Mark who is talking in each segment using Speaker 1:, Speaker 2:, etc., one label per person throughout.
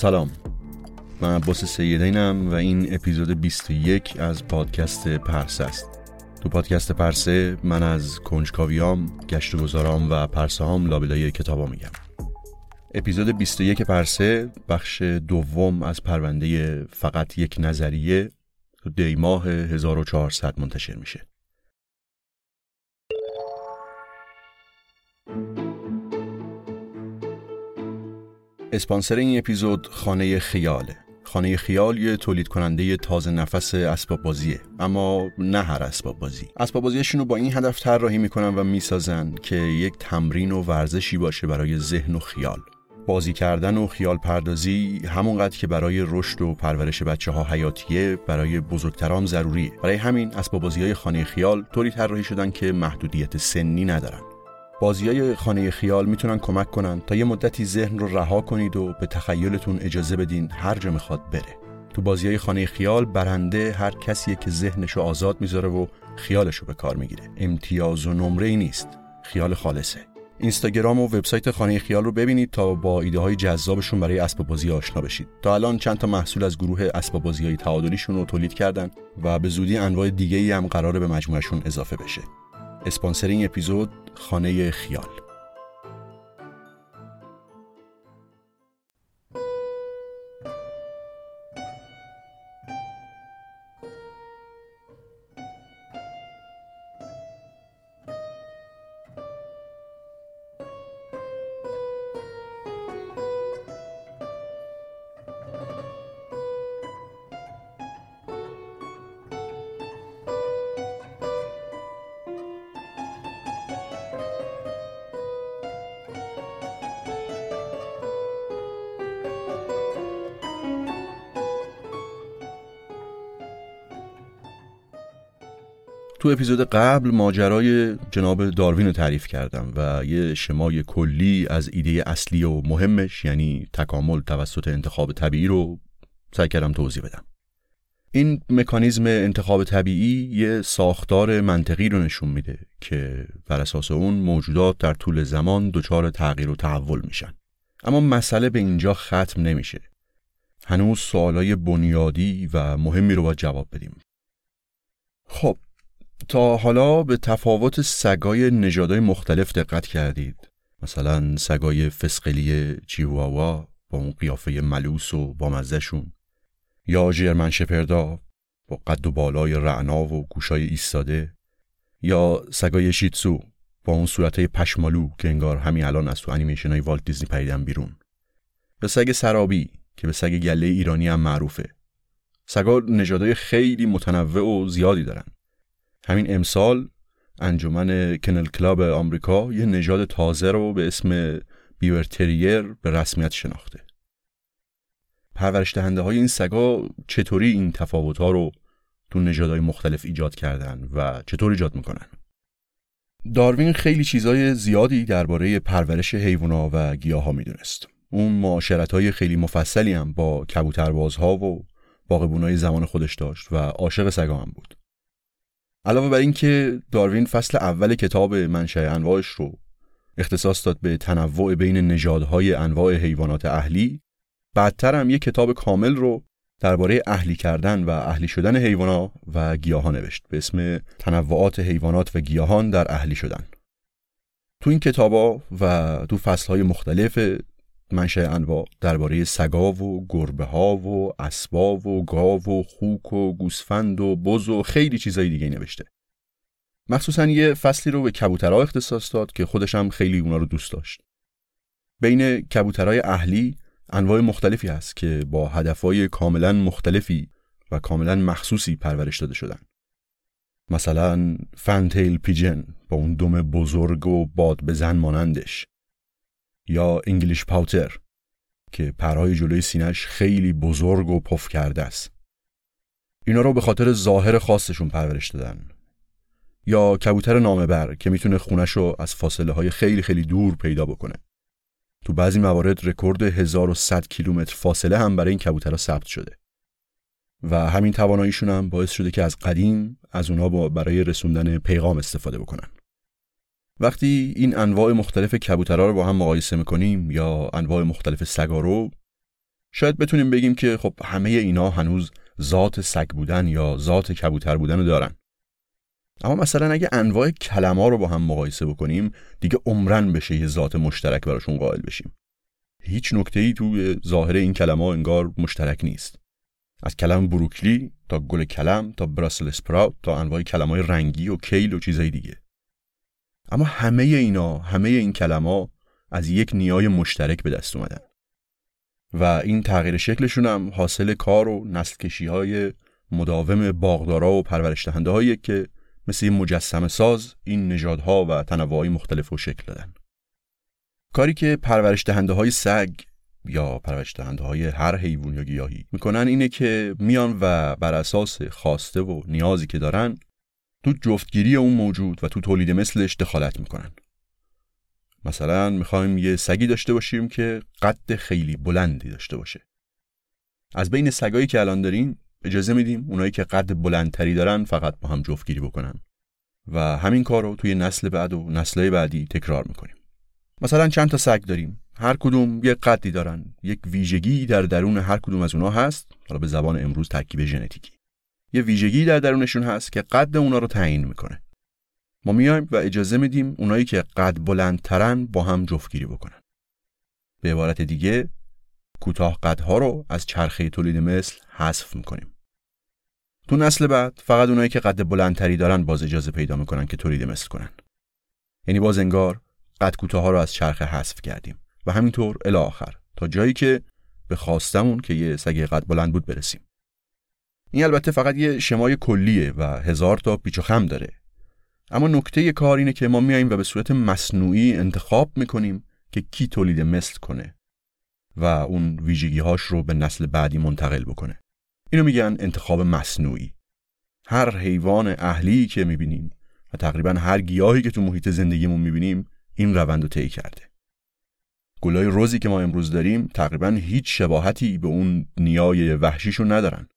Speaker 1: سلام. من عباس سیدینم و این اپیزود 21 از پادکست پرسه است. تو پادکست پرسه من از کنجکاویام، گشت و گذارام و پرسه هام لابلای کتابا میگم. اپیزود 21 پرسه بخش دوم از پرونده فقط یک نظریه تو دیماه 1400 منتشر میشه. اسپانسر این اپیزود خانه خیاله. خانه خیال یه تولید کننده تازه نفس اسباب بازیه اما نه هر اسباب بازی اسباب بازیشون رو با این هدف طراحی می‌کنن و می‌سازن که یک تمرین و ورزشی باشه برای ذهن و خیال. بازی کردن و خیال پردازی همونقدر که برای رشد و پرورش بچه ها حیاتیه برای بزرگترام ضروریه. برای همین اسباب بازی های خانه خیال طوری طراحی شدن که محدودیت سنی ندارن. بازی های خانه خیال می‌تونن کمک کنن تا یه مدتی ذهن رو رها کنید و به تخیلتون اجازه بدین هر جا می‌خواد بره. تو بازی های خانه خیال برنده هر کسیه که ذهنش رو آزاد می‌ذاره و خیالش رو به کار می‌گیره. امتیاز و نمره ای نیست. خیال خالصه. اینستاگرام و وبسایت خانه خیال رو ببینید تا با ایده های جذابشون برای اسباب بازی آشنا بشید. تا الان چند تا محصول از گروه اسباب بازی های تعادلیشون رو تولید کردن و به زودی انواع دیگه ای هم قراره به مجموعشون اضافه بشه. اسپانسر این اپیزود خانه خیال. تو اپیزود قبل ماجرای جناب داروین رو تعریف کردم و یه شمای کلی از ایده اصلی و مهمش یعنی تکامل توسط انتخاب طبیعی رو سعی کردم توضیح بدم. این مکانیزم انتخاب طبیعی یه ساختار منطقی رو نشون میده که بر اساس اون موجودات در طول زمان دچار تغییر و تحول میشن. اما مسئله به اینجا ختم نمیشه. هنوز سوالای بنیادی و مهمی رو باید جواب بدیم. خب تا حالا به تفاوت سگای نژادهای مختلف دقت کردید. مثلا سگای فسقلی چیواوا با اون قیافه ملوس و با مزهشون. یا جرمن شپردا با قد و بالای رعنا و گوشای ایستاده. یا سگای شیتسو با اون صورتهای پشمالو که انگار همین الان از تو انیمیشن های والت دیزنی پریدن بیرون. به سگ سرابی که به سگ گله ایرانی هم معروفه. سگا نژادهای خیلی متنوع و زیادی دارن. همین امسال انجمن کنل کلاب آمریکا یه نژاد تازه رو به اسم بیور تریر به رسمیت شناخته. پرورش دهنده های این سگا چطوری این تفاوت ها رو تو نژادهای مختلف ایجاد کردن و چطور ایجاد می‌کنن؟ داروین خیلی چیزای زیادی درباره پرورش حیوونا و گیاها می‌دونست. اون معاشرت های خیلی مفصلی هم با کبوتربازها و باقبونای زمان خودش داشت و عاشق سگا هم بود. علاوه بر اینکه داروین فصل اول کتاب منشأ انواعش رو اختصاص داد به تنوع بین نژادهای انواع حیوانات اهلی بعدتر هم یک کتاب کامل رو درباره اهلی کردن و اهلی شدن حیوانات و گیاهان نوشت به اسم تنوعات حیوانات و گیاهان در اهلی شدن. تو این کتابا و تو فصلهای مختلف منشأ انواع درباره سگا و گربه ها و اسبا و گاو و خوک و گوسفند و بز و خیلی چیزای دیگه نوشته. مخصوصا یه فصلی رو به کبوترها اختصاص داد که خودش هم خیلی اونا رو دوست داشت. بین کبوترهای اهلی انواع مختلفی هست که با هدفهای کاملا مختلفی و کاملا مخصوصی پرورش داده شدن. مثلا فنتیل پیجن با اون دم بزرگ و باد بزن مانندش. یا English Pouter که پرهای جلوی سینش خیلی بزرگ و پف کرده است. اینا رو به خاطر ظاهر خاصشون پرورش دادن. یا کبوتر نامه‌بر که می‌تونه خونش رو از فاصله های خیلی خیلی دور پیدا بکنه. تو بعضی موارد رکورد 1100 کیلومتر فاصله هم برای این کبوترها ثبت شده. و همین تواناییشون هم باعث شده که از قدیم از اونها برای رسوندن پیغام استفاده بکنن. وقتی این انواع مختلف کبوترها رو با هم مقایسه می‌کنیم یا انواع مختلف سگا رو شاید بتونیم بگیم که خب همه اینا هنوز ذات سگ بودن یا ذات کبوتر بودن رو دارن. اما مثلا اگه انواع کلما رو با هم مقایسه بکنیم دیگه عمرن بشه یه ذات مشترک براشون قائل بشیم. هیچ نکته ای تو ظاهر این کلمه انگار مشترک نیست. از کلم بروکلی تا گل کلم تا براسل سپراوت تا انواع کلمای رنگی و کیل و چیزای دیگه. اما همه اینا همه این کلمه از یک نیای مشترک به دست اومدن. و این تغییر شکلشون هم حاصل کار و نسل کشی های مداوم باغدارا و پرورش دهنده که مثل این مجسم ساز این نژادها و تنوعهای مختلف رو شکل دادن. کاری که پرورش دهنده های سگ یا پرورش دهنده های هر حیوان یا گیاهی می‌کنن اینه که میان و بر اساس خواسته و نیازی که دارن تو جفتگیری اون موجود و تو تولید مثلش دخالت می‌کنن. مثلا می‌خوایم یه سگی داشته باشیم که قد خیلی بلندی داشته باشه. از بین سگایی که الان داریم اجازه میدیم اونایی که قد بلندتری دارن فقط با هم جفتگیری بکنن. و همین کار رو توی نسل بعد و نسلهای بعدی تکرار می‌کنیم. مثلا چند تا سگ داریم. هر کدوم یک قدی دارن. یک ویژگی در درون هر کدوم از اونها هست. حالا به زبان امروز ترکیب ژنتیکی. یه ویژگی در درونشون هست که قد اونا رو تعیین می‌کنه. ما میایم و اجازه میدیم اونایی که قد بلندترن با هم جفتگیری بکنن. به عبارت دیگه کوتاه قدها رو از چرخه تولید مثل حذف می‌کنیم. تو نسل بعد فقط اونایی که قد بلندتری دارن باز اجازه پیدا می‌کنن که تولید مثل کنن. یعنی باز انگار قد کوتاه رو از چرخه حذف کردیم و همینطور الی آخر تا جایی که به خواستمون که یه سگ قد بلند بود برسیم. این البته فقط یه شمای کلیه و هزار تا پیچ و خم داره. اما نکته کار اینه که ما میاییم و به صورت مصنوعی انتخاب می‌کنیم که کی تولید مثل کنه و اون ویژگی هاش رو به نسل بعدی منتقل بکنه. اینو میگن انتخاب مصنوعی. هر حیوان اهلی که می‌بینیم و تقریبا هر گیاهی که تو محیط زندگیمون می‌بینیم این روند رو طی کرده. گلای روزی که ما امروز داریم تقریبا هیچ شباهتی به اون نیای وحشیشون ندارن.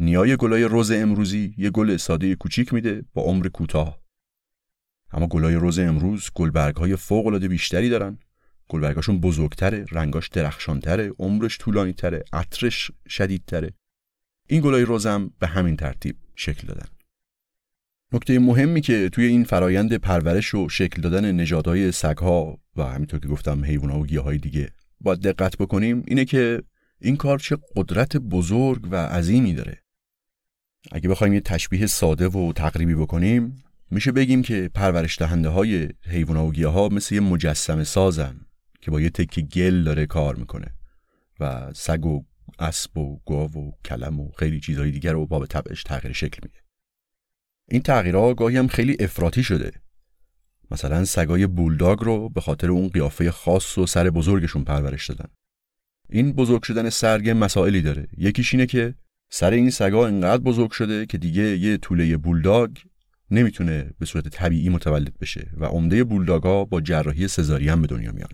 Speaker 1: نیای گلای روز امروزی یه گل ساده کوچیک میده با عمر کوتاه. اما گلای روز امروز گلبرگ های فوق العاده بیشتری دارن. گلبرگاشون بزرگتره رنگاش درخشانتره عمرش طولانی تره عطرش شدیدتره. این گلای روزم به همین ترتیب شکل دادن. نکته مهمی که توی این فرایند پرورش و شکل دادن نژادهای سگها و همینطور که گفتم حیوانات و گیاهای دیگه باید دقت بکنیم اینه که این کار چه قدرت بزرگ و عظیمی داره. اگه بخوایم یه تشبیه ساده و تقریبی بکنیم میشه بگیم که پرورش دهنده های حیوانات و گیاها مثل یه مجسمه سازن که با یه تکی گل داره کار می‌کنه و سگ و اسب و گاو و کلم و خیلی چیزهای دیگر رو با به طبعش تغییر شکل میده. این تغییرها گاهی هم خیلی افراطی شده. مثلا سگای بولداگ رو به خاطر اون قیافه خاص و سر بزرگشون پرورش دادن. این بزرگ شدن سرگ مسائلی داره. یکیش اینه که سر این سگا انقدر بزرگ شده که دیگه یه طوله بولداگ نمی‌تونه به صورت طبیعی متولد بشه و عمده بولداگا با جراحی سزارین به دنیا میان.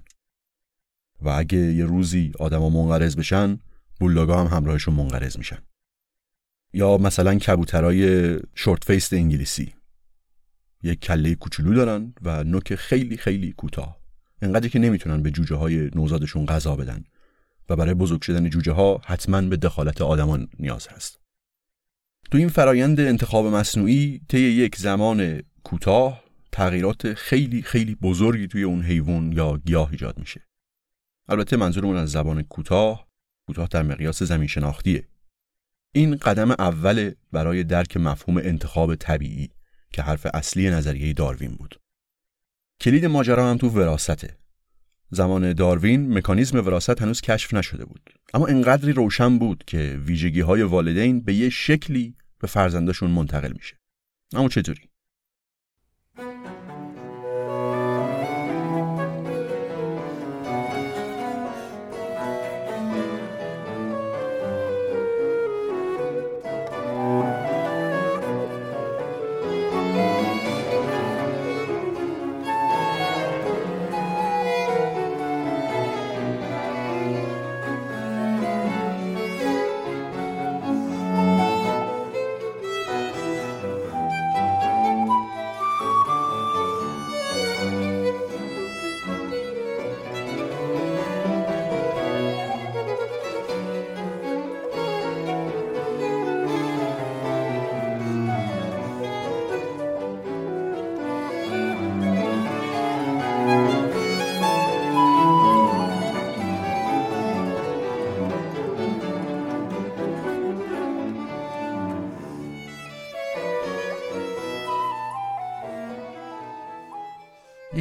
Speaker 1: و اگه یه روزی آدما منقرض بشن بولداگا هم همراهشون منقرض میشن. یا مثلا کبوترای شورت فیست انگلیسی. یک کله کوچولو دارن و نوک خیلی خیلی کوتاه. انقدری که نمی‌تونن به جوجه های نوزادشون غذا بدن. و برای بزرگ شدن جوجه ها حتما به دخالت آدمان نیاز هست. تو این فرایند انتخاب مصنوعی طی یک زمان کوتاه تغییرات خیلی خیلی بزرگی توی اون حیوان یا گیاه ایجاد میشه. البته منظورمون از زبان کوتاه کوتاه در مقیاس زمین شناختیه. این قدم اول برای درک مفهوم انتخاب طبیعی که حرف اصلی نظریه داروین بود. کلید ماجرا هم تو وراسته زمان داروین مکانیزم وراست هنوز کشف نشده بود. اما انقدری روشن بود که ویژگی های والدین به یه شکلی به فرزندشون منتقل میشه. اما چطوری؟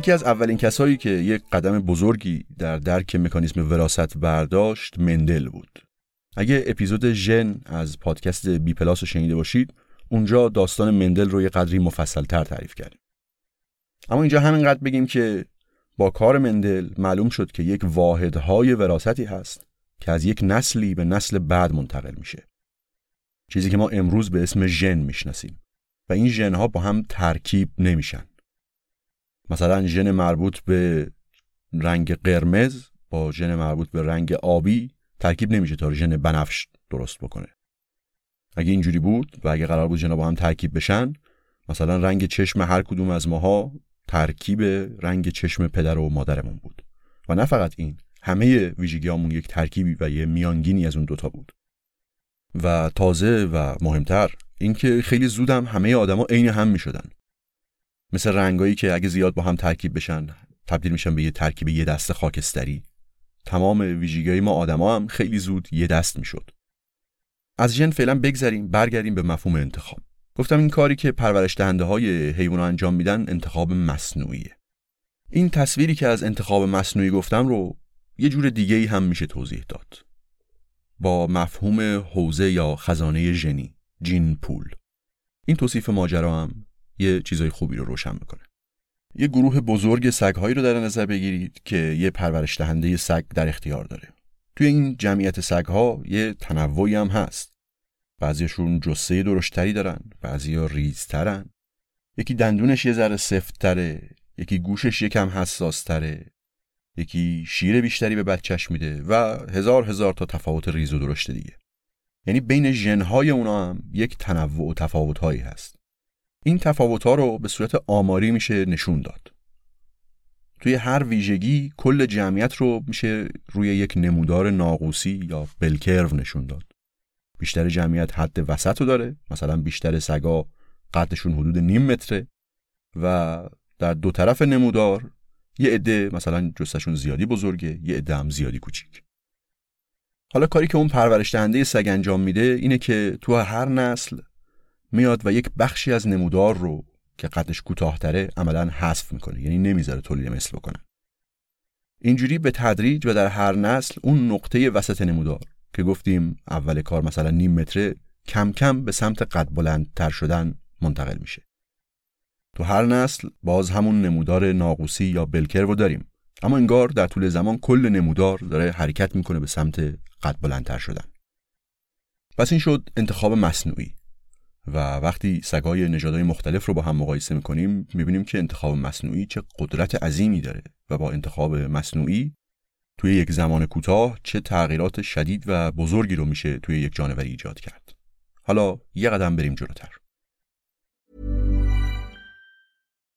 Speaker 1: یکی از اولین کسایی که یک قدم بزرگی در درک مکانیسم وراست برداشت مندل بود. اگه اپیزود ژن از پادکست بی پلاس رو شنیده باشید، اونجا داستان مندل رو یه قدری مفصل تر تعریف کردیم. اما اینجا همینقدر بگیم که با کار مندل معلوم شد که یک واحدهای وراستی هست که از یک نسلی به نسل بعد منتقل میشه. چیزی که ما امروز به اسم ژن می‌شناسیم و این ژنها با هم ترکیب نمیشن. مثلا ژن مربوط به رنگ قرمز با ژن مربوط به رنگ آبی ترکیب نمیشه تا ژن بنفش درست بکنه. اگه اینجوری بود و اگه قرار بود ژن با هم ترکیب بشن مثلا رنگ چشم هر کدوم از ماها ترکیب رنگ چشم پدر و مادرمون بود. و نه فقط این همه ویژگیامون یک ترکیبی و یه میانگینی از اون دوتا بود. و تازه و مهمتر اینکه خیلی زودم همه آدما عین هم می‌شدن. مثل رنگایی که اگه زیاد با هم ترکیب بشن تبدیل میشن به یه ترکیب یه دست خاکستری. تمام ویژگیهای ما آدما هم خیلی زود یه دست می‌شد. از ژن فعلا بگذریم برگردیم به مفهوم انتخاب. گفتم این کاری که پرورش دهنده های حیوان انجام میدن انتخاب مصنوعیه. این تصویری که از انتخاب مصنوعی گفتم رو یه جور دیگه ای هم میشه توضیح داد. با مفهوم حوزه یا خزانه ژنی جین پول. این توصیف ماجرا هم یه چیزای خوبی رو روشن می‌کنه. یه گروه بزرگ سگهایی رو در نظر بگیرید که یه پرورش دهنده سگ در اختیار داره. توی این جمعیت سگها یه تنوعی هم هست. بعضیشون جسه درشتری دارن بعضیا ریزترن. یکی دندونش یه ذره سفتره یکی گوشش یکم حساستره یکی شیر بیشتری به بچهش میده و هزار هزار تا تفاوت ریز و درشت دیگه. یعنی بین ژنهای اونا هم یک تنوع و تفاوتهایی هست. این تفاوت ها رو به صورت آماری میشه نشون داد. توی هر ویژگی کل جمعیت رو میشه روی یک نمودار ناقوسی یا بلکرو نشون داد. بیشتر جمعیت حد وسط رو داره مثلا بیشتر سگا قدشون حدود نیم متره و در دو طرف نمودار یه عده مثلا جستشون زیادی بزرگه یه عده هم زیادی کوچیک حالا کاری که اون پرورش دهنده سگ انجام میده اینه که تو هر نسل میاد و یک بخشی از نمودار رو که قدش کوتاهتره عملا حذف می‌کنه یعنی نمی‌ذاره تولید مثل بکنه اینجوری به تدریج و در هر نسل اون نقطه وسط نمودار که گفتیم اول کار مثلا نیم متره کم کم به سمت قد بلندتر شدن منتقل میشه. تو هر نسل باز همون نمودار ناقوسی یا بلکر رو داریم اما انگار در طول زمان کل نمودار داره حرکت می‌کنه به سمت قد بلندتر شدن. پس این شد انتخاب مصنوعی و وقتی سگای نژادهای مختلف رو با هم مقایسه می‌کنیم می‌بینیم که انتخاب مصنوعی چه قدرت عظیمی داره و با انتخاب مصنوعی توی یک زمان کوتاه چه تغییرات شدید و بزرگی رو میشه توی یک جانوری ایجاد کرد. حالا یه قدم بریم جلوتر.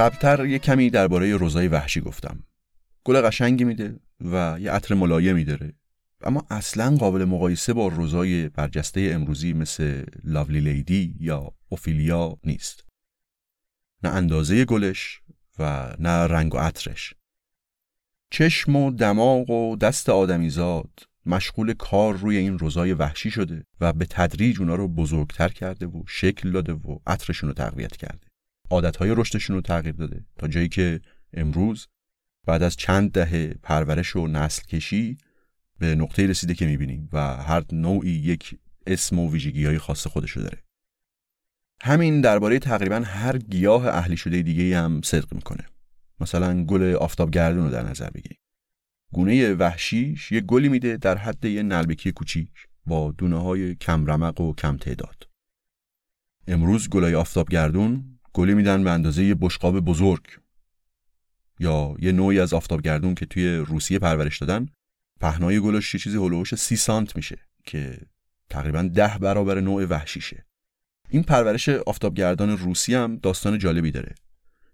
Speaker 1: قبلتر یه کمی درباره روزای وحشی گفتم. گل قشنگی میده و یه عطر ملایمی داره. اما اصلا قابل مقایسه با روزای برجسته امروزی مثل لاولی لیدی یا اوفیلیا نیست. نه اندازه گلش و نه رنگ و عطرش. چشم و دماغ و دست آدمیزاد مشغول کار روی این روزای وحشی شده و به تدریج اونا رو بزرگتر کرده و شکل داده و عطرشون رو تقویت کرده. عادتهای رشدشون رو تغییر داده. تا جایی که امروز بعد از چند دهه پرورش و نسل کشی به نقطه رسیده که می‌بینیم و هر نوعی یک اسم و ویژگی های خاص خودش رو داره. همین درباره تقریبا هر گیاه اهلی شده دیگه هم صدق می‌کنه. مثلا گل آفتابگردون رو در نظر بگیریم. گونه وحشیش یه گلی میده در حد یه نلبکی کوچیک با دونه های کم رمق و کم تعداد. امروز گلای آفتابگردون گلی میدن به اندازه یه بشقاب بزرگ. یا یه نوعی از آفتابگردون که توی روسیه پرورش دادن پهنای گلش یه چیزی هلوش سی سانت میشه که تقریبا ده برابر نوع وحشیشه. این پرورش آفتابگردان روسی هم داستان جالبی داره.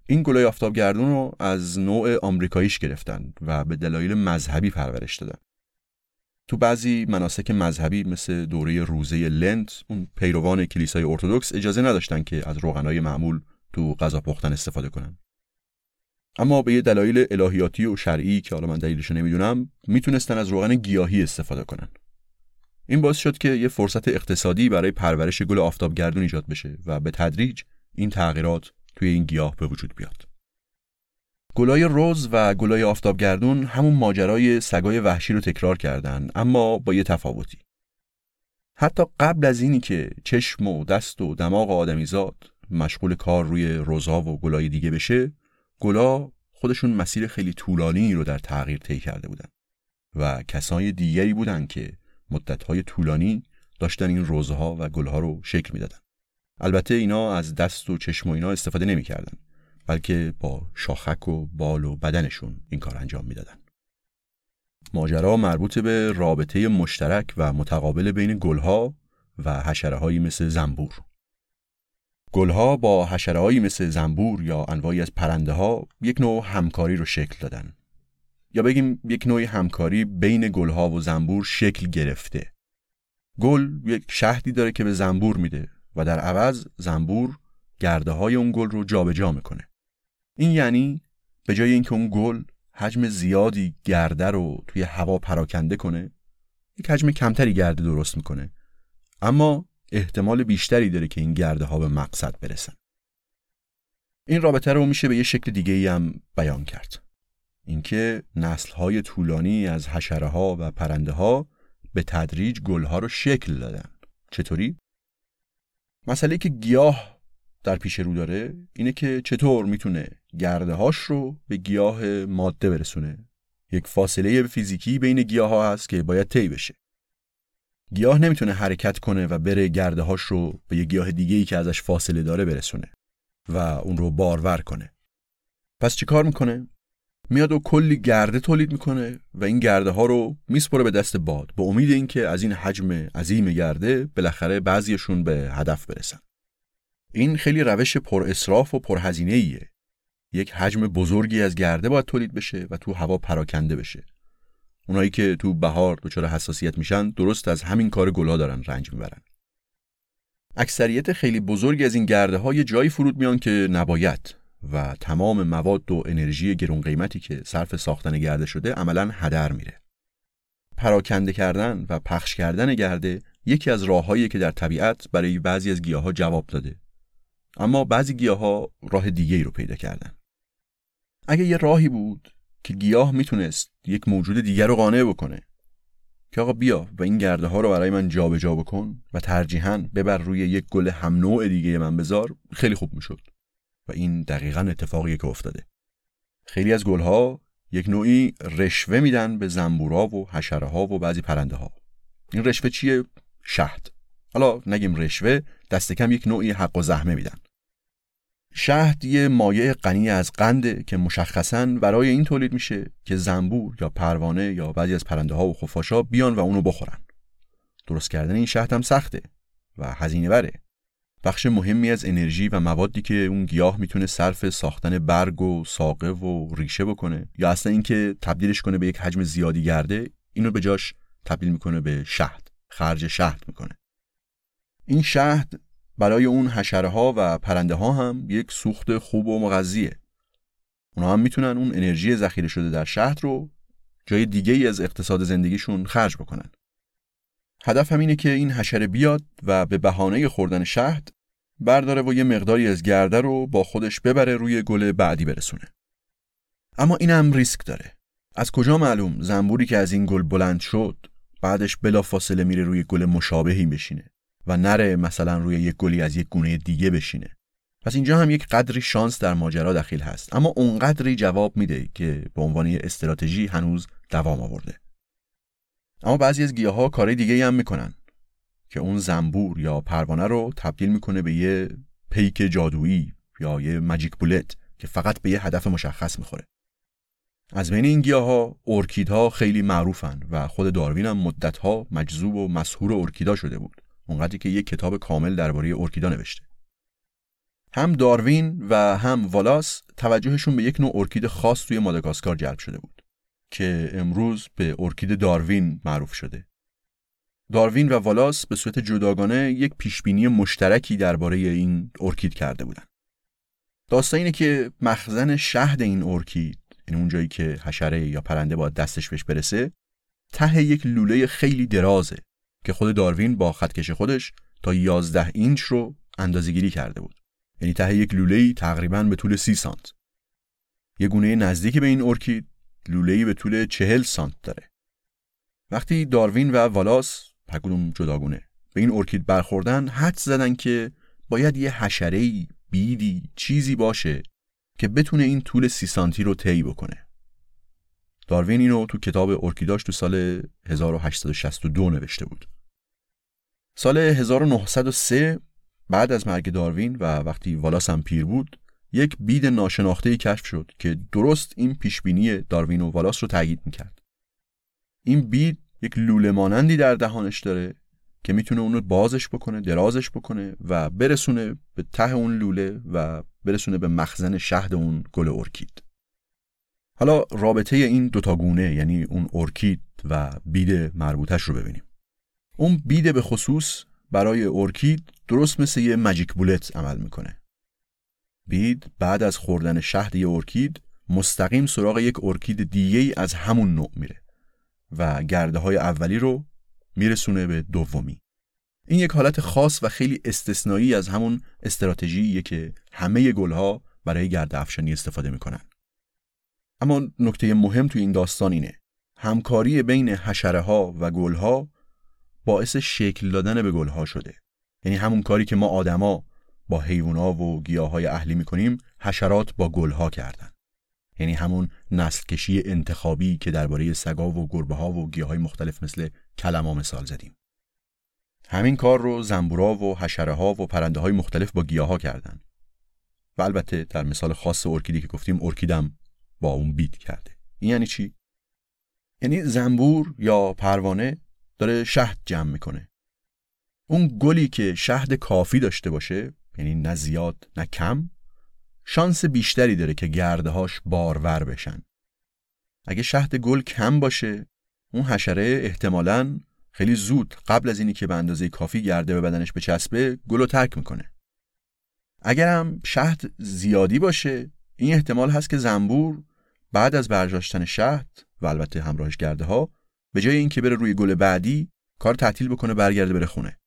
Speaker 1: این گلای آفتابگردون رو از نوع آمریکاییش گرفتن و به دلایل مذهبی پرورش دادن. تو بعضی مناسک مذهبی مثل دوره روزه لنت اون پیروان کلیسای ارتودکس اجازه نداشتن که از روغنای معمول تو غذا پختن استفاده کنن. اما به یه دلایل الهیاتی و شرعی که حالا من دلیلش نمی‌دونم می‌تونستن از روغن گیاهی استفاده کنن. این باعث شد که یه فرصت اقتصادی برای پرورش گل آفتابگردون ایجاد بشه و به تدریج این تغییرات توی این گیاه به وجود بیاد. گلای روز و گلای آفتابگردون همون ماجرای سگای وحشی رو تکرار کردن اما با یه تفاوتی. حتی قبل از اینی که چشم و دست و دماغ آدمیزاد مشغول کار روی روزها و گلای دیگه بشه گلا خودشون مسیر خیلی طولانی رو در تغییر طی کرده بودن و کسای دیگری بودن که مدتهای طولانی داشتن این روزها و گلها رو شکل می‌دادن. البته اینا از دست و چشم و اینا استفاده نمی‌کردن. بلکه با شاخک و بال و بدنشون این کار انجام می‌دادن. ماجرا مربوط به رابطه مشترک و متقابل بین گلها و حشره مثل زنبور. گلها با حشره مثل زنبور یا انواعی از پرنده ها یک نوع همکاری رو شکل دادن. یا بگیم یک نوع همکاری بین گلها و زنبور شکل گرفته گل یک شهدی داره که به زنبور میده و در عوض زنبور گرده های اون گل رو جابجا جا می‌کنه این یعنی به جای اینکه اون گل حجم زیادی گرده رو توی هوا پراکنده کنه یک حجم کمتری گرده درست می‌کنه. اما احتمال بیشتری داره که این گرده ها به مقصد برسن. این رابطه رو میشه به یه شکل دیگه ای هم بیان کرد. اینکه نسل های طولانی از حشره ها و پرنده ها به تدریج گل ها رو شکل دادن. چطوری؟ مسئله که گیاه در پیش رو داره اینه که چطور می‌تونه گرده هاش رو به گیاه ماده برسونه. یک فاصله فیزیکی بین گیاه ها هست که باید طی بشه. گیاه نمی‌تونه حرکت کنه و بره گرده هاش رو به یه گیاه دیگه ای که ازش فاصله داره برسونه و اون رو بارور کنه. پس چیکار می‌کنه؟ میاد و کلی گرده تولید می‌کنه و این گرده ها رو میسپره به دست باد به امید اینکه از این حجم عظیم گرده بالاخره بعضیشون به هدف برسن. این خیلی روش پر اسراف و پر هزینه ایه. یک حجم بزرگی از گرده باید تولید بشه و تو هوا پراکنده بشه اونایی که تو بهار دچار حساسیت میشن درست از همین کار گلا دارن رنج می‌برن اکثریت خیلی بزرگی از این گرده های جایی فرود میان که نباید و تمام مواد و انرژی گرون قیمتی که صرف ساختن گرده شده عملا هدر میره. پراکنده کردن و پخش کردن گرده یکی از راههایی که در طبیعت برای بعضی از گیاها جواب داده. اما بعضی گیاها راه دیگه ای رو پیدا کردن. اگه یه راهی بود که گیاه می‌تونست یک موجود دیگر رو قانع بکنه که آقا بیا و این گرده ها رو برای من جابجا جا بکن و ترجیحاً ببر روی یک گل هم نوع دیگه من بذار خیلی خوب می‌شد. و این دقیقا اتفاقیه که افتاده. خیلی از گلها یک نوعی رشوه میدن به زنبورا و حشره ها و بعضی پرنده ها این رشوه چیه؟ شهد. حالا نگیم رشوه دست کم یک نوعی حق و زحمه میدن. شهد یه مایع غنی از قنده که مشخصا برای این تولید میشه که زنبور یا پروانه یا بعضی از پرنده ها و خفاشا بیان و اونو بخورن. درست کردن این شهد هم سخته و هزینه بره. بخش مهمی از انرژی و موادی که اون گیاه می‌تونه صرف ساختن برگ و ساقه و ریشه بکنه یا اصلا اینکه تبدیلش کنه به یک حجم زیادی گرده اینو به جاش تبدیل می‌کنه به شهد. خرج شهد می‌کنه. این شهد برای اون حشره ها و پرنده ها هم یک سوخت خوب و مغذیه اونا هم می‌تونن اون انرژی ذخیره شده در شهد رو جای دیگه ای از اقتصاد زندگیشون خرج بکنن هدف هم اینه که این حشره بیاد و به بهانه خوردن شهد برداره و یه مقداری از گرده رو با خودش ببره روی گل بعدی برسونه. اما این هم ریسک داره. از کجا معلوم زنبوری که از این گل بلند شد بعدش بلا فاصله میره روی گل مشابهی بشینه و نره مثلا روی یک گلی از یک گونه دیگه بشینه. پس اینجا هم یک قدری شانس در ماجرا دخیل هست اما اونقدری جواب میده که به عنوان استراتژی هنوز دوام آورده. اما بعضی از گیاه ها کار دیگه هم می‌کنن که اون زنبور یا پروانه رو تبدیل می‌کنه به یه پیک جادویی یا یه ماجیک بولت که فقط به یه هدف مشخص می‌خوره از بین این گیاه ها خیلی معروفن و خود داروین هم مدت ها مجذوب و مسهور ارکیدا شده بود اونقدری که یک کتاب کامل درباره ارکیدا نوشته. هم داروین و هم والاس توجهشون به یک نوع ارکید خاص توی ماداگاسکار جلب شده بود که امروز به ارکید داروین معروف شده. داروین و والاس به صورت جداگانه یک پیشبینی مشترکی درباره این ارکید کرده بودند. داستان اینه که مخزن شهد این ارکید یعنی اون جایی که حشره یا پرنده باید دستش بهش برسه ته یک لوله خیلی درازه. که خود داروین با خطکش خودش تا 11 اینچ رو اندازه‌گیری کرده بود. یعنی ته یک لوله تقریبا به طول 30 سانت. یه گونه نزدیک به این ارکید لوله‌ای به طول 40 سانت داره. وقتی داروین و والاس هر جداگونه به این ارکید برخوردن حد زدن که باید یه حشره بیدی چیزی باشه که بتونه این طول سی سانتی رو طی بکنه. داروین اینو تو کتاب ارکیداش تو سال 1862 نوشته بود. سال 1903 بعد از مرگ داروین و وقتی والاس هم پیر بود یک بید ناشناخته کشف شد که درست این پیشبینی داروین و والاس رو تایید می‌کرد. این بید یک لوله مانندی در دهانش داره که می‌تونه اونو بازش بکنه درازش بکنه و برسونه به ته اون لوله و برسونه به مخزن شهد اون گل ارکید. حالا رابطه این دوتا گونه یعنی اون ارکید و بید مربوطش رو ببینیم. اون بید به خصوص برای ارکید درست مثل یه مجیک بولت عمل می‌کنه. بید بعد از خوردن شهد یه ارکید مستقیم سراغ یک ارکید دیگه از همون نوع میره و گرده های اولی رو میرسونه به دومی. این یک حالت خاص و خیلی استثنایی از همون استراتژیه که همه گلها برای گرد افشانی استفاده می‌کنن. اما نکته مهم توی این داستان اینه. همکاری بین حشره ها و گلها باعث شکل دادن به گلها شده. یعنی همون کاری که ما آدما با حیوونا و گیاهای اهلی می‌کنیم حشرات با گلها کردن. یعنی همون نسل کشی انتخابی که درباره سگا و گربه ها و گیاهای مختلف مثل کلما مثال زدیم. همین کار رو زنبورا و حشره ها و پرنده های مختلف با گیاها کردن. و البته در مثال خاص ارکیدی که گفتیم ارکیدم با اون بیت کرده. این یعنی چی؟ یعنی زنبور یا پروانه داره شهد جمع می‌کنه. اون گلی که شهد کافی داشته باشه یعنی نه زیاد نه کم شانس بیشتری داره که گردهاش بارور بشن. اگه شهد گل کم باشه اون حشره احتمالاً خیلی زود قبل از اینی که به اندازه کافی گرده به بدنش بچسبه گل رو ترک می‌کنه. اگر هم شهد زیادی باشه این احتمال هست که زنبور بعد از برداشتن شهد و البته همراهش گرده ها به جای اینکه بره روی گل بعدی کار تعطیل بکنه برگرده بره خونه.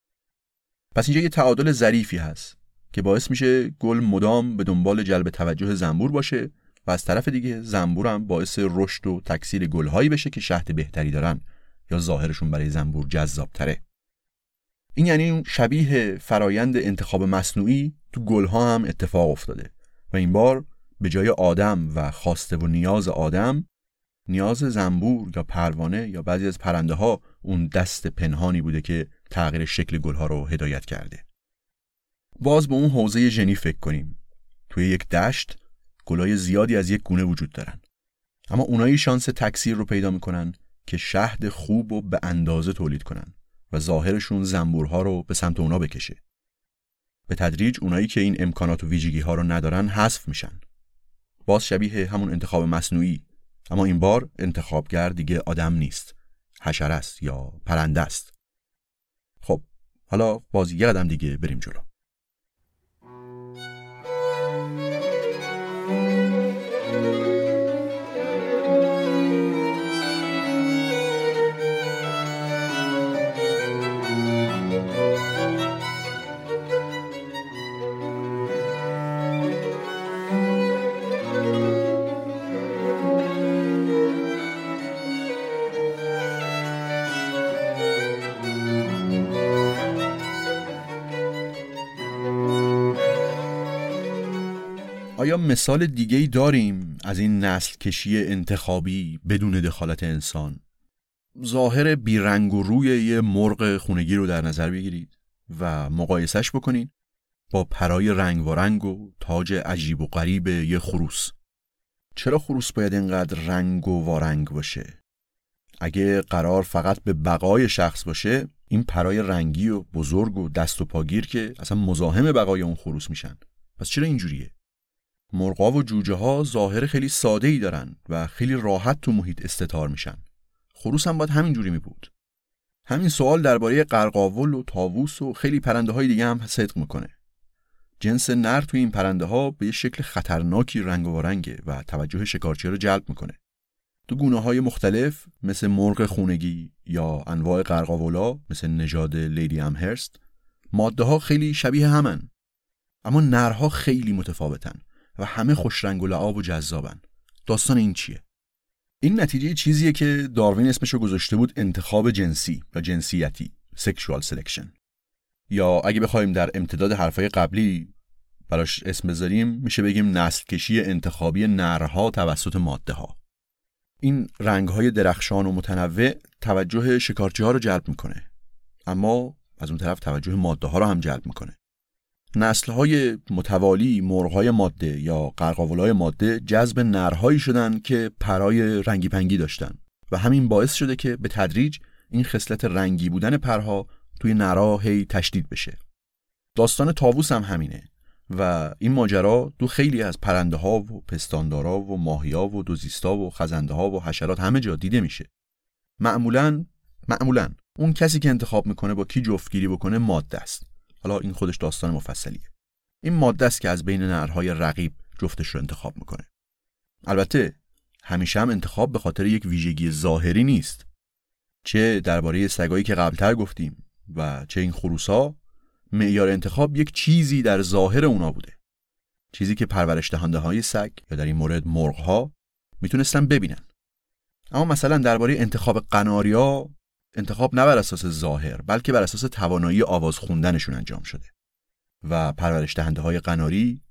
Speaker 1: پس اینجا یه تعادل ظریفی هست که باعث میشه گل مدام به دنبال جلب توجه زنبور باشه و از طرف دیگه زنبور هم باعث رشد و تکثیر گلهایی بشه که شهد بهتری دارن یا ظاهرشون برای زنبور جذابتره. این یعنی شبیه فرایند انتخاب مصنوعی تو گلها هم اتفاق افتاده و این بار به جای آدم و خواسته و نیاز آدم نیاز زنبور یا پروانه یا بعضی از پرنده ها اون دست پنهانی بوده که تغییر شکل گلها رو هدایت کرده باز به اون حوزه ژنی فکر کنیم توی یک دشت گلای زیادی از یک گونه وجود دارن اما اونایی شانس تکثیر رو پیدا می‌کنن که شهد خوب و به اندازه تولید کنن و ظاهرشون زنبورها رو به سمت اونا بکشه. به تدریج اونایی که این امکانات و ویژگی ها رو ندارن حذف میشن. باز شبیه همون انتخاب مصنوعی اما این بار انتخابگر دیگه آدم نیست. حشره است یا پرنده است. خب حالا باز یه قدم دیگه بریم جلو. آیا مثال دیگه ای داریم از این نسل کشی انتخابی بدون دخالت انسان؟ ظاهر بیرنگ و روی یه مرغ خونگی رو در نظر بگیرید و مقایسش بکنید با پرای رنگ و رنگ و تاج عجیب و غریب یه خروس. چرا خروس باید اینقدر رنگ و وارنگ باشه؟ اگه قرار فقط به بقای شخص باشه این پرای رنگی و بزرگ و دست و پاگیر که اصلا مزاحم بقای اون خروس میشن پس چرا اینجوریه؟ مرغا و جوجه ها ظاهر خیلی ساده ای دارن و خیلی راحت تو محیط استتار میشن. خروس هم باید همین جوری می بود. همین سوال درباره قرقاول و تاووس و خیلی پرنده های دیگه هم صدق می‌کنه. جنس نر توی این پرنده ها به یه شکل خطرناکی رنگ و رنگه و توجه شکارچی رو جلب می‌کنه. تو گونه های مختلف مثل مرغ خونگی یا انواع قرقاولا مثل نژاد لیدی امهرست ماده ها خیلی شبیه همن اما نرها خیلی متفاوتن و همه خوش رنگ و لعاب و جذابن. داستان این چیه؟ این نتیجه چیزیه که داروین اسمشو گذاشته بود انتخاب جنسی یا جنسیتی sexual selection. یا اگه بخوایم در امتداد حرفای قبلی براش اسم بذاریم میشه بگیم نسل کشی انتخابی نرها توسط ماده ها این رنگ های درخشان و متنوع توجه شکارچی ها رو جلب می‌کنه. اما از اون طرف توجه ماده ها رو هم جلب می‌کنه. های متوالی مرغهای ماده یا های ماده جذب نرهایی شدن که پرای رنگی پنگی داشتن و همین باعث شده که به تدریج این خصلت رنگی بودن پرها توی نرها هی تشدید بشه. داستان تاووس هم همینه و این ماجرا دو خیلی از پرنده ها و پستاندارا و ماهیا و دوزیستا و خزنده ها و حشرات همه جا دیده میشه معمولا معمولا اون کسی که انتخاب می‌کنه با کی جفتگیری بکنه ماده است حالا این خودش داستان مفصلیه. این ماده است که از بین نرهای رقیب جفتش رو انتخاب می‌کنه. البته همیشه هم انتخاب به خاطر یک ویژگی ظاهری نیست. چه درباره سگایی که قبلتر گفتیم و چه این خروسا معیار انتخاب یک چیزی در ظاهر اونا بوده. چیزی که پرورش دهنده های سگ یا در این مورد مرغ ها می‌تونستن ببینن. اما مثلا درباره انتخاب قناریا انتخاب نه بر اساس ظاهر بلکه بر اساس توانایی آواز خوندنشون انجام شده. و پرورش دهنده های قناری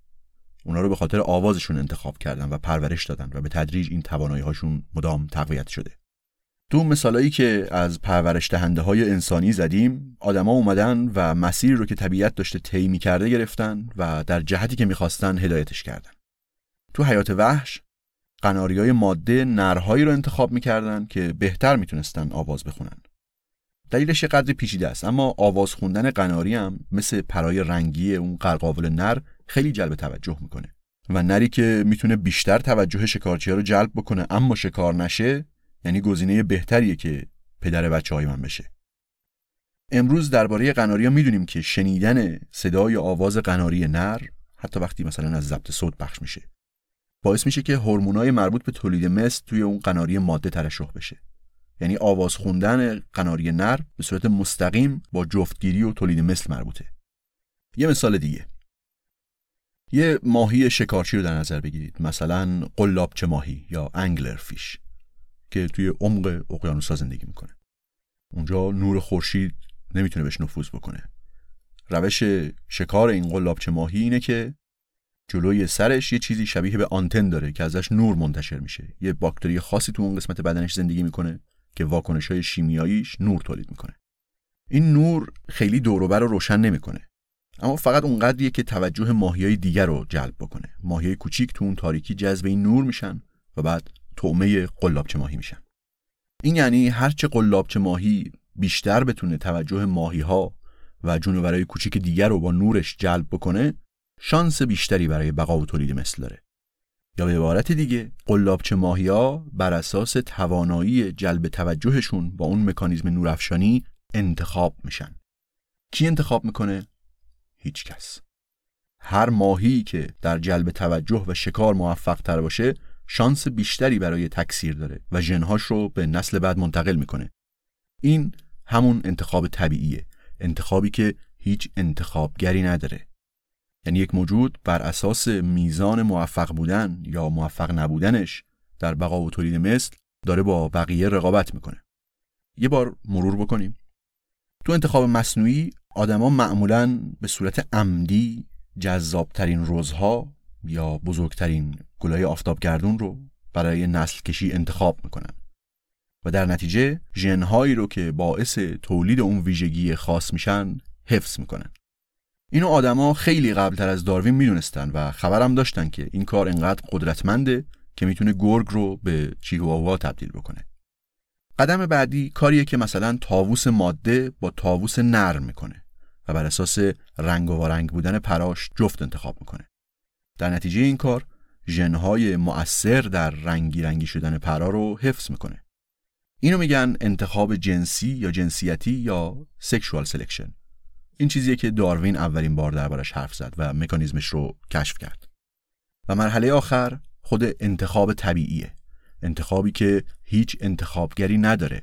Speaker 1: اونا رو به خاطر آوازشون انتخاب کردن و پرورش دادن و به تدریج این توانایی هاشون مدام تقویت شده. تو مثالایی که از پرورش دهنده های انسانی زدیم آدما اومدن و مسیر رو که طبیعت داشته طی کرده گرفتن و در جهتی که می‌خواستن هدایتش کردن. تو حیات وحش های ماده نرهایی رو انتخاب می‌کردن که بهتر می‌تونستن آواز بخونن. دلیلش قدر پیچیده است. اما آواز خوندن قناری هم مثل پرای رنگی اون قرقاول نر خیلی جلب توجه می‌کنه. و نری که می‌تونه بیشتر توجه شکارچی رو جلب بکنه اما شکار نشه یعنی گزینه بهتریه که پدر بچه های من بشه. امروز درباره قناری ها می‌دونیم که شنیدن صدای آواز قناری نر حتی وقتی مثلا از ضبط صوت پخش میشه. باعث میشه که هورمونای مربوط به تولید مثل توی اون قناری ماده ترشح بشه. یعنی آواز خوندن قناری نر به صورت مستقیم با جفتگیری و تولید مثل مربوطه. یه مثال دیگه. یه ماهی شکارچی رو در نظر بگیرید. مثلا قلابچه ماهی یا انگلر فیش که توی عمق اقیانوس‌ها زندگی می‌کنه. اونجا نور خورشید نمی‌تونه بهش نفوذ بکنه. روش شکار این قلابچه ماهی اینه که جلوی سرش یه چیزی شبیه به آنتن داره که ازش نور منتشر میشه. یه باکتری خاصی تو اون قسمت بدنش زندگی می‌کنه. که واکنش های شیمیاییش نور تولید می‌کنه. این نور خیلی دوروبر رو روشن نمی‌کنه. اما فقط اونقدریه که توجه ماهیای دیگر رو جلب بکنه. ماهیای کوچیک تو اون تاریکی جذب این نور میشن و بعد طعمه قلابچه ماهی میشن. این یعنی هرچه قلابچه ماهی بیشتر بتونه توجه ماهی ها و جونورای کوچیک دیگر رو با نورش جلب بکنه شانس بیشتری برای بقا و تولید مثل داره. یا به عبارت دیگه قلابچه ها بر اساس توانایی جلب توجهشون با اون مکانیزم نورافشانی انتخاب میشن. کی انتخاب می‌کنه؟ هیچ کس. هر ماهی که در جلب توجه و شکار موفق تر باشه شانس بیشتری برای تکثیر داره و ژنهاش رو به نسل بعد منتقل می‌کنه. این همون انتخاب طبیعیه. انتخابی که هیچ انتخابگری نداره. یعنی یک موجود بر اساس میزان موفق بودن یا موفق نبودنش در بقا و تولید مثل داره با بقیه رقابت می‌کنه. یه بار مرور بکنیم. تو انتخاب مصنوعی آدما معمولا به صورت عمدی جذابترین روزها یا بزرگترین گلای آفتابگردون رو برای نسل کشی انتخاب می‌کنن و در نتیجه ژنهایی رو که باعث تولید اون ویژگی خاص میشن حفظ می‌کنن. اینو آدما خیلی قبلتر از داروین می‌دونستن و خبرم داشتن که این کار انقدر قدرتمنده که می‌تونه گرگ رو به چیهواوا تبدیل بکنه. قدم بعدی کاریه که مثلا تاووس ماده با تاووس نرم می‌کنه و بر اساس رنگ وارنگ بودن پراش جفت انتخاب می‌کنه. در نتیجه این کار ژنهای مؤثر در رنگی رنگی شدن پرا رو حفظ می‌کنه. اینو میگن انتخاب جنسی یا جنسیتی یا sexual selection این چیزیه که داروین اولین بار دربارش حرف زد و مکانیزمش رو کشف کرد. و مرحله آخر خود انتخاب طبیعیه. انتخابی که هیچ انتخابگری نداره.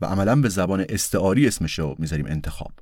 Speaker 1: و عملا به زبان استعاری اسمش رو می‌ذاریم انتخاب.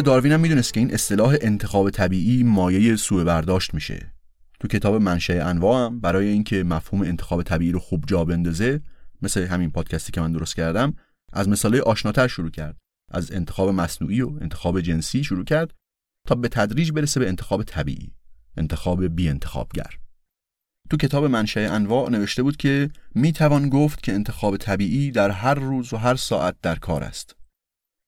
Speaker 1: داروین هم می‌دونست که این اصطلاح انتخاب طبیعی مایه سوء برداشت میشه. تو کتاب منشأ انواع هم برای اینکه مفهوم انتخاب طبیعی رو خوب جا بندازه مثل همین پادکستی که من درست کردم از مثاله آشناتر شروع کرد. از انتخاب مصنوعی و انتخاب جنسی شروع کرد تا به تدریج برسه به انتخاب طبیعی انتخاب بی انتخابگر تو کتاب منشأ انواع نوشته بود که می توان گفت که انتخاب طبیعی در هر روز و هر ساعت در کار است.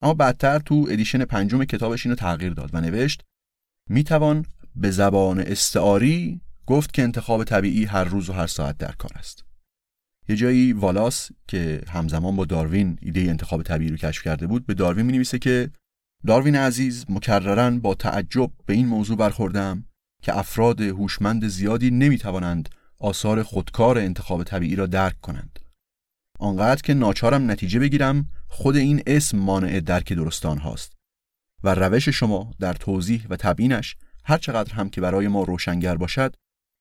Speaker 1: اما بعدتر تو ادیشن پنجم کتابش اینو تغییر داد و نوشت می توان به زبان استعاری گفت که انتخاب طبیعی هر روز و هر ساعت در کار است. یه جایی والاس که همزمان با داروین ایده انتخاب طبیعی رو کشف کرده بود به داروین می نویسه که داروین عزیز مکررن با تعجب به این موضوع برخوردم که افراد هوشمند زیادی نمی توانند آثار خودکار انتخاب طبیعی را درک کنند. آنقدر که ناچارم نتیجه بگیرم خود این اسم مانع درک درستان هاست و روش شما در توضیح و تبیینش هر چقدر هم که برای ما روشنگر باشد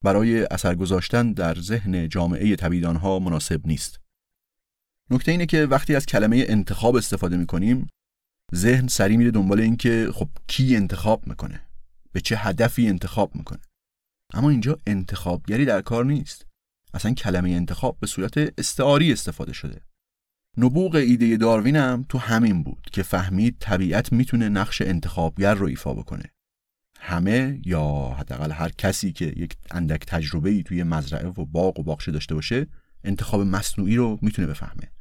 Speaker 1: برای اثر گذاشتن در ذهن جامعه تبیدان ها مناسب نیست. نکته اینه که وقتی از کلمه انتخاب استفاده می‌کنیم ذهن سری میره دنبال اینکه خب کی انتخاب می‌کنه؟ به چه هدفی انتخاب می‌کنه؟ اما اینجا انتخابگری در کار نیست. اصلا کلمه انتخاب به صورت استعاری استفاده شده. نبوغ ایده داروین هم تو همین بود که فهمید طبیعت می‌تونه نقش انتخابگر رو ایفا بکنه. همه یا حداقل هر کسی که یک اندک تجربه ای توی مزرعه و باغ و باغچه داشته باشه انتخاب مصنوعی رو می‌تونه بفهمه.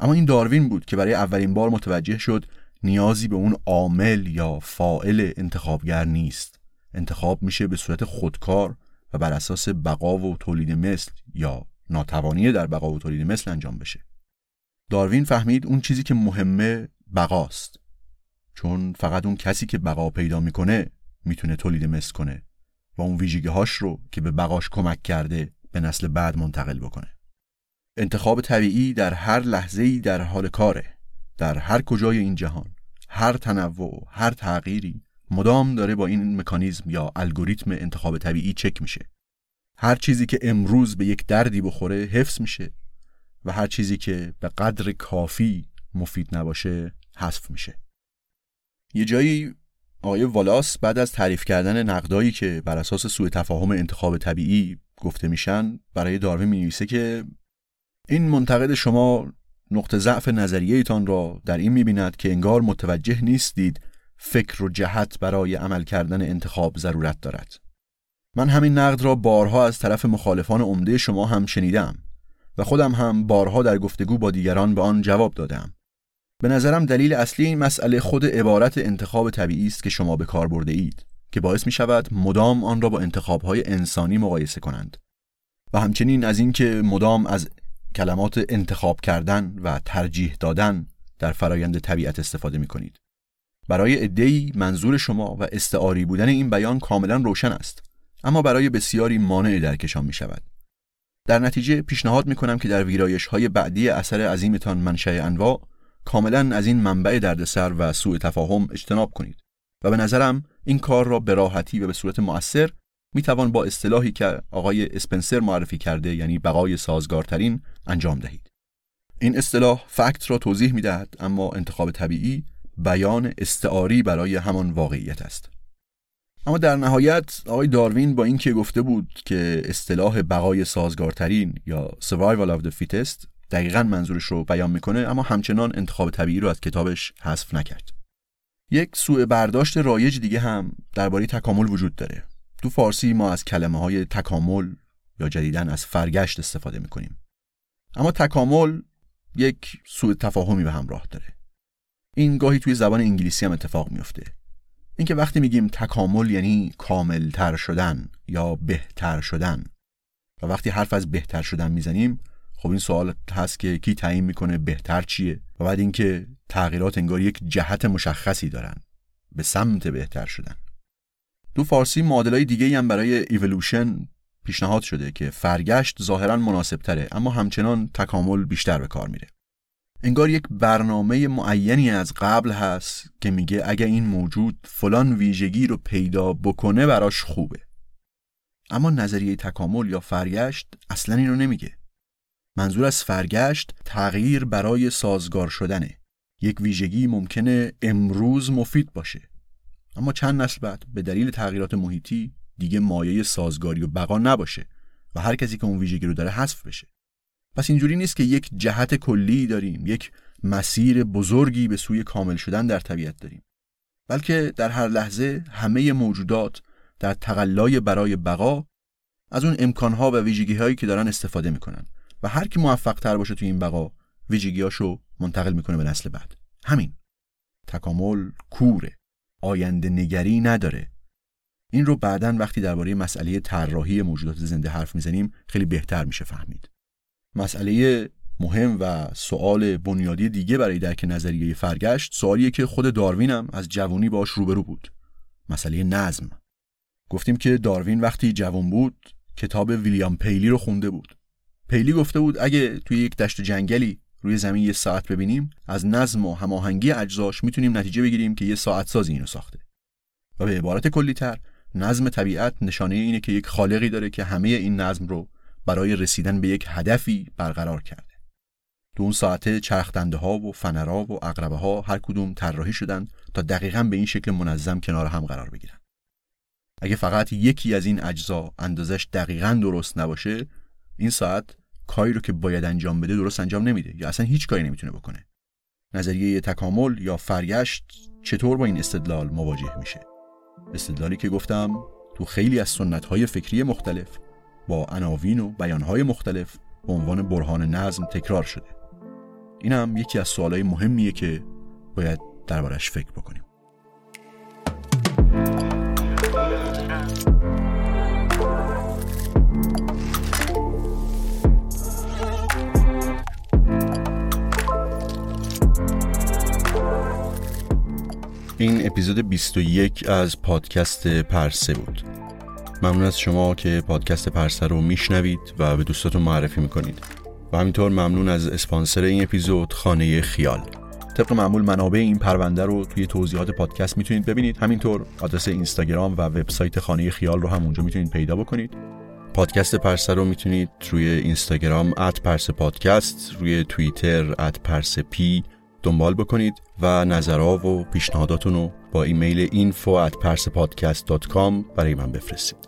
Speaker 1: اما این داروین بود که برای اولین بار متوجه شد نیازی به اون عامل یا فائل انتخابگر نیست. انتخاب میشه به صورت خودکار و بر اساس بقا و تولید مثل یا ناتوانی در بقا و تولید مثل انجام بشه. داروین فهمید اون چیزی که مهمه بقاست. چون فقط اون کسی که بقا پیدا می‌کنه می‌تونه تولید مثل کنه و اون ویژگی هاش رو که به بقاش کمک کرده به نسل بعد منتقل بکنه. انتخاب طبیعی در هر لحظه ای در حال کاره در هر کجای این جهان هر تنوع هر تغییری مدام داره با این مکانیزم یا الگوریتم انتخاب طبیعی چک میشه. هر چیزی که امروز به یک دردی بخوره حفظ میشه و هر چیزی که به قدر کافی مفید نباشه حذف میشه. یه جایی آقای والاس بعد از تعریف کردن نقدایی که بر اساس سوء تفاهم انتخاب طبیعی گفته میشن برای داروین می که این منتقد شما نقطه ضعف نظریهتان را در این می‌بیند که انگار متوجه نیستید فکر و جهت برای عمل کردن انتخاب ضرورت دارد. من همین نقد را بارها از طرف مخالفان عمده شما هم شنیدم و خودم هم بارها در گفتگو با دیگران به آن جواب دادم. به نظرم دلیل اصلی این مسئله خود عبارت انتخاب طبیعی است که شما به کار برده اید که باعث می شود مدام آن را با انتخاب های انسانی مقایسه کنند. و همچنین از اینکه مدام از کلمات انتخاب کردن و ترجیح دادن در فرایند طبیعت استفاده می کنید. برای ادهی منظور شما و استعاری بودن این بیان کاملا روشن است اما برای بسیاری مانع درکشان می شود. در نتیجه پیشنهاد می کنم که در ویرایش های بعدی اثر عظیمتان منشأ انواع کاملا از این منبع دردسر و سوء تفاهم اجتناب کنید و به نظرم این کار را به راحتی و به صورت مؤثر می توان با اصطلاحی که آقای اسپنسر معرفی کرده یعنی بقای سازگارترین انجام دهید این اصطلاح فکت را توضیح می دهد اما انتخاب طبیعی بیان استعاری برای همان واقعیت است. اما در نهایت آقای داروین با اینکه گفته بود که اصطلاح بقای سازگارترین یا survival of the fittest دقیقا منظورش رو بیان می‌کنه اما همچنان انتخاب طبیعی رو از کتابش حذف نکرد. یک سوء برداشت رایج دیگه هم درباره تکامل وجود داره. تو فارسی ما از کلمه های تکامل یا جدیدن از فرگشت استفاده می‌کنیم. اما تکامل یک سوء تفاهمی به همراه داره. این گاهی توی زبان انگلیسی هم اتفاق میفته اینکه وقتی میگیم تکامل یعنی کاملتر شدن یا بهتر شدن و وقتی حرف از بهتر شدن می‌زنیم خب این سوال هست که کی تعیین می‌کنه بهتر چیه؟ و بعد اینکه تغییرات انگار یک جهت مشخصی دارن به سمت بهتر شدن. تو فارسی های دیگه هم برای ایولوشن پیشنهاد شده که فرگشت ظاهرا مناسب تره اما همچنان تکامل بیشتر به کار میره. انگار یک برنامه معینی از قبل هست که میگه اگه این موجود فلان ویژگی رو پیدا بکنه براش خوبه. اما نظریه تکامل یا فرگشت اصلا این رو نمیگه. منظور از فرگشت تغییر برای سازگار شدنه. یک ویژگی ممکنه امروز مفید باشه. اما چند نسل بعد به دلیل تغییرات محیطی دیگه مایه سازگاری و بقا نباشه و هر کسی که اون ویژگی رو داره حذف بشه. پس اینجوری نیست که یک جهت کلی داریم یک مسیر بزرگی به سوی کامل شدن در طبیعت داریم. بلکه در هر لحظه همه موجودات در تقلای برای بقا از اون امکانها و ویژگی هایی که دارن استفاده می‌کنن و هر کی موفق تر باشه توی این بقا ویژگیاشو منتقل می‌کنه به نسل بعد. همین. تکامل کوره. آینده نگری نداره. این رو بعدا وقتی درباره مسئله طراحی موجودات زنده حرف می‌زنیم خیلی بهتر میشه فهمید. مسئله مهم و سوال بنیادی دیگه برای درک نظریه فرگشت سوالیه که خود داروین هم از جوانی باش روبرو بود. مسئله نظم. گفتیم که داروین وقتی جوان بود کتاب ویلیام پیلی رو خونده بود. پیلی گفته بود اگه توی یک دشت جنگلی روی زمین یه ساعت ببینیم از نظم و هماهنگی اجزاش می‌تونیم نتیجه بگیریم که یه ساعت سازی اینو ساخته. و به عبارت کلیتر نظم طبیعت نشانه اینه که یک خالقی داره که همه این نظم رو برای رسیدن به یک هدفی برقرار کرده. تو اون ساعته چرخدنده ها و فنرا و اقربه ها هر کدوم طراحی شدن تا دقیقا به این شکل منظم کنار هم قرار بگیرن. اگه فقط یکی از این اجزا اندازش دقیقا درست نباشه این ساعت کاری رو که باید انجام بده درست انجام نمیده یا اصلا هیچ کاری نمی‌تونه بکنه. نظریه تکامل یا فرگشت چطور با این استدلال مواجه میشه؟ استدلالی که گفتم تو خیلی از سنت‌های فکری مختلف با عناوین و بیانهای مختلف به عنوان برهان نظم تکرار شده. این هم یکی از سوالای مهمیه که باید دربارش فکر بکنیم. این اپیزود 21 از پادکست پرسه بود. ممنون از شما که پادکست پرسه رو میشنوید و به دوستاتون معرفی می‌کنید. و همینطور ممنون از اسپانسر این اپیزود خانه خیال. طبق معمول منابع این پرونده رو توی توضیحات پادکست می‌تونید ببینید. همینطور آدرس اینستاگرام و وبسایت خانه خیال رو هم اونجا می‌تونید پیدا بکنید. پادکست پرسه رو می‌تونید روی اینستاگرام at پرسه پادکست روی توییتر at پرسه پی دنبال بکنید و نظرها و پیشنهاداتون رو با ایمیل info at برای من بفرستید.